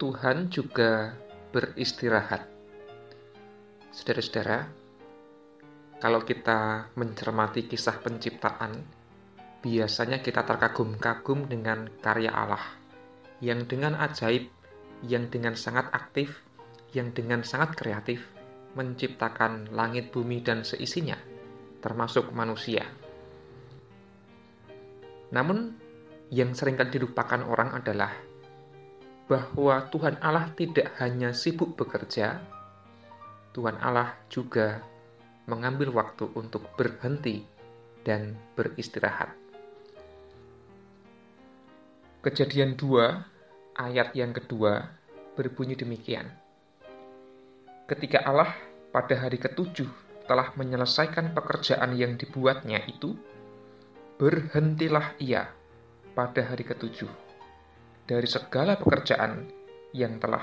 Tuhan juga beristirahat. Saudara-saudara, kalau kita mencermati kisah penciptaan, biasanya kita terkagum-kagum dengan karya Allah yang dengan ajaib, yang dengan sangat aktif, yang dengan sangat kreatif menciptakan langit, bumi, dan seisinya, termasuk manusia. Namun, yang sering kali dilupakan orang adalah bahwa Tuhan Allah tidak hanya sibuk bekerja, Tuhan Allah juga mengambil waktu untuk berhenti dan beristirahat. Kejadian 2 ayat yang kedua berbunyi demikian. Ketika Allah pada hari ketujuh telah menyelesaikan pekerjaan yang dibuatnya itu, berhentilah ia pada hari ketujuh dari segala pekerjaan yang telah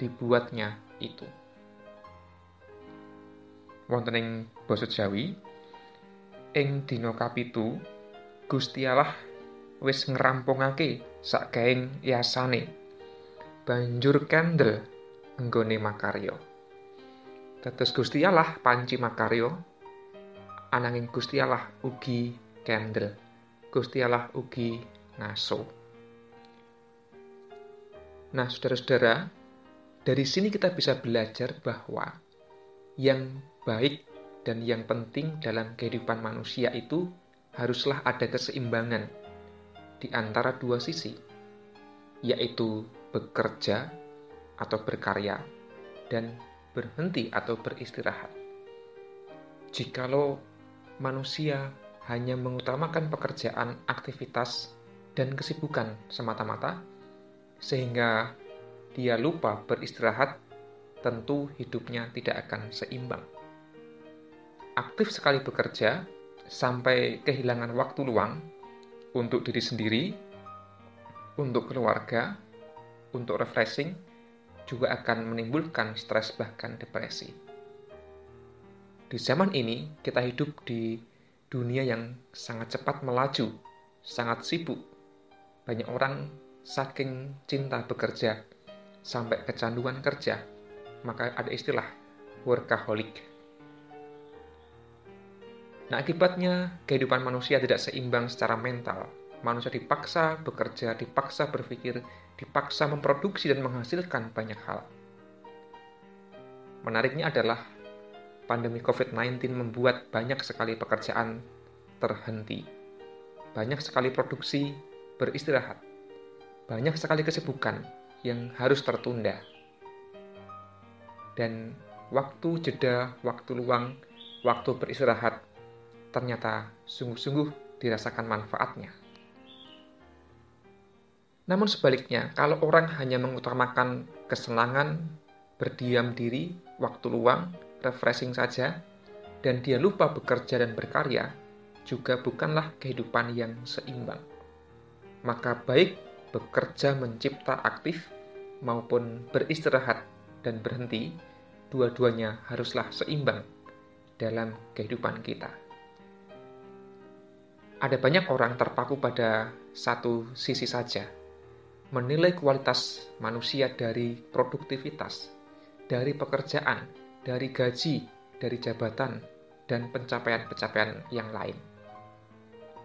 dibuatnya itu. Wonten ing basa Jawi ing dina kapitu Gusti Allah wis ngrampungake sakgaing yasane banjur kendel enggone makarya. Dados Gusti Allah panci makarya ananging Gusti Allah ugi kendel Gusti Allah ugi ngaso Nah, saudara-saudara, dari sini kita bisa belajar bahwa yang baik dan yang penting dalam kehidupan manusia itu haruslah ada keseimbangan di antara dua sisi, yaitu bekerja atau berkarya dan berhenti atau beristirahat. Jikalau manusia hanya mengutamakan pekerjaan, aktivitas, dan kesibukan semata-mata, sehingga dia lupa beristirahat, tentu hidupnya tidak akan seimbang aktif sekali bekerja sampai kehilangan waktu luang untuk diri sendiri, untuk keluarga, untuk refreshing, juga akan menimbulkan stres bahkan depresi. Di zaman ini, kita hidup di dunia yang sangat cepat melaju, sangat sibuk. Banyak orang saking cinta bekerja sampai kecanduan kerja, maka ada istilah workaholic Nah, akibatnya kehidupan manusia tidak seimbang secara mental. Manusia dipaksa bekerja, dipaksa berpikir, dipaksa memproduksi dan menghasilkan banyak hal. Menariknya adalah pandemi COVID-19 membuat banyak sekali pekerjaan terhenti. Banyak sekali produksi beristirahat. Banyak sekali kesibukan yang harus tertunda. Dan waktu jeda, waktu luang, waktu beristirahat ternyata sungguh-sungguh dirasakan manfaatnya. Namun sebaliknya, kalau orang hanya mengutamakan kesenangan, berdiam diri, waktu luang, refreshing saja, dan dia lupa bekerja dan berkarya, juga bukanlah kehidupan yang seimbang. Maka baik bekerja mencipta aktif maupun beristirahat dan berhenti, dua-duanya haruslah seimbang dalam kehidupan kita ada banyak orang terpaku pada satu sisi saja, menilai kualitas manusia dari produktivitas, dari pekerjaan, dari gaji, dari jabatan, dan pencapaian-pencapaian yang lain.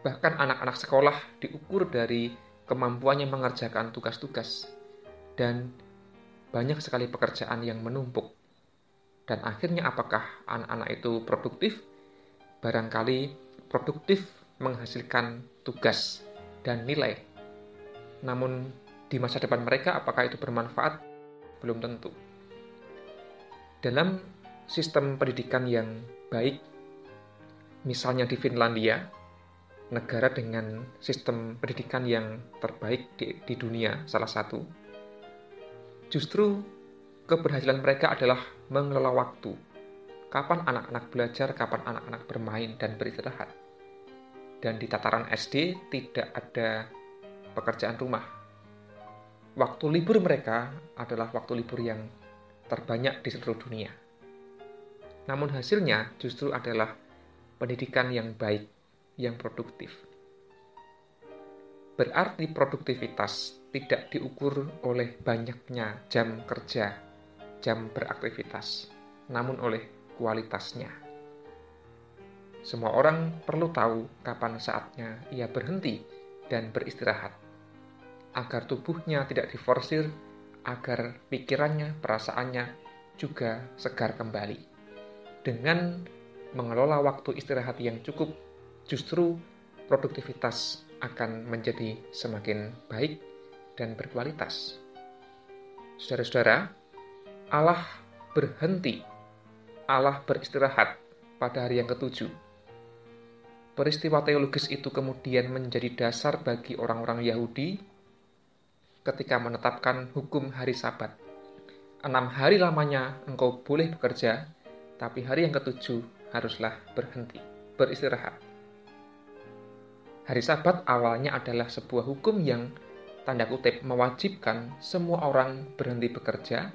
Bahkan anak-anak sekolah diukur dari kemampuannya mengerjakan tugas-tugas, dan banyak sekali pekerjaan yang menumpuk. Dan akhirnya apakah anak-anak itu produktif? Barangkali produktif menghasilkan tugas dan nilai. Namun di masa depan mereka apakah itu bermanfaat? Belum tentu. Dalam sistem pendidikan yang baik, misalnya di Finlandia, negara dengan sistem pendidikan yang terbaik di, di dunia, salah satu, justru keberhasilan mereka adalah mengelola waktu. Kapan anak-anak belajar, kapan anak-anak bermain dan beristirahat dan di tataran SD tidak ada pekerjaan rumah. Waktu libur mereka adalah waktu libur yang terbanyak di seluruh dunia. Namun hasilnya justru adalah pendidikan yang baik, yang produktif. Berarti produktivitas tidak diukur oleh banyaknya jam kerja, jam beraktivitas, namun oleh kualitasnya. Semua orang perlu tahu kapan saatnya ia berhenti dan beristirahat, agar tubuhnya tidak diforsir, agar pikirannya, perasaannya juga segar kembali. Dengan mengelola waktu istirahat yang cukup, justru produktivitas akan menjadi semakin baik dan berkualitas. Saudara-saudara, Allah berhenti, Allah beristirahat pada hari yang ketujuh. Peristiwa teologis itu kemudian menjadi dasar bagi orang-orang Yahudi ketika menetapkan hukum hari Sabat. Enam hari lamanya engkau boleh bekerja, tapi hari yang ketujuh haruslah berhenti, beristirahat. Hari Sabat awalnya adalah sebuah hukum yang tanda kutip mewajibkan semua orang berhenti bekerja,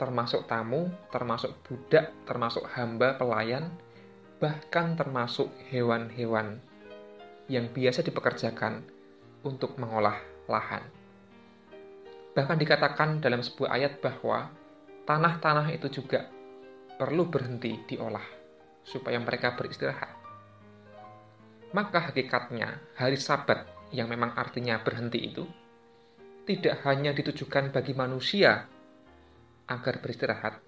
termasuk tamu, termasuk budak, termasuk hamba pelayan, bahkan termasuk hewan-hewan yang biasa dipekerjakan untuk mengolah lahan. Bahkan dikatakan dalam sebuah ayat bahwa tanah-tanah itu juga perlu berhenti diolah supaya mereka beristirahat maka hakikatnya hari Sabat yang memang artinya berhenti itu tidak hanya ditujukan bagi manusia agar beristirahat,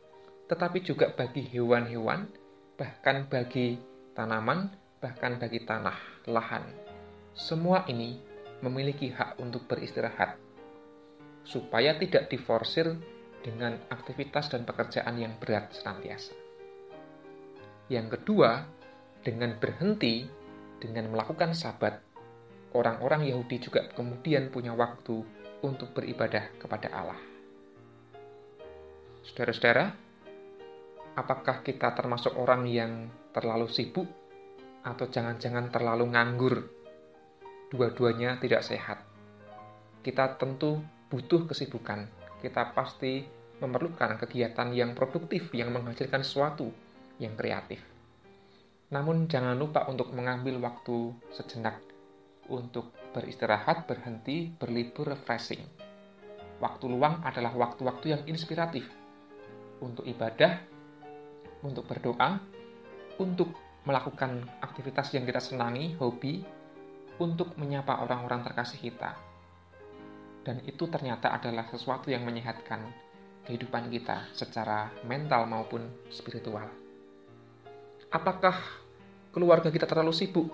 tetapi juga bagi hewan-hewan, bahkan bagi tanaman, bahkan bagi tanah, lahan. Semua ini memiliki hak untuk beristirahat, supaya tidak diforsir dengan aktivitas dan pekerjaan yang berat senantiasa. Yang kedua, dengan berhenti dengan melakukan sabat, orang-orang Yahudi juga kemudian punya waktu untuk beribadah kepada Allah. Saudara-saudara, apakah kita termasuk orang yang terlalu sibuk atau jangan-jangan terlalu nganggur? Dua-duanya tidak sehat. Kita tentu butuh kesibukan. Kita pasti memerlukan kegiatan yang produktif yang menghasilkan sesuatu yang kreatif. Namun jangan lupa untuk mengambil waktu sejenak untuk beristirahat, berhenti, berlibur, refreshing. Waktu luang adalah waktu-waktu yang inspiratif untuk ibadah, untuk berdoa, untuk melakukan aktivitas yang kita senangi, hobi, untuk menyapa orang-orang terkasih kita. Dan itu ternyata adalah sesuatu yang menyehatkan kehidupan kita secara mental maupun spiritual. Apakah keluarga kita terlalu sibuk?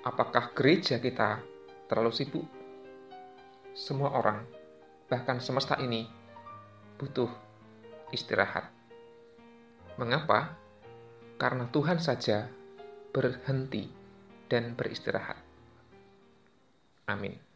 Apakah gereja kita terlalu sibuk? Semua orang, bahkan semesta ini, butuh istirahat. Mengapa? Karena Tuhan saja berhenti dan beristirahat. Amin.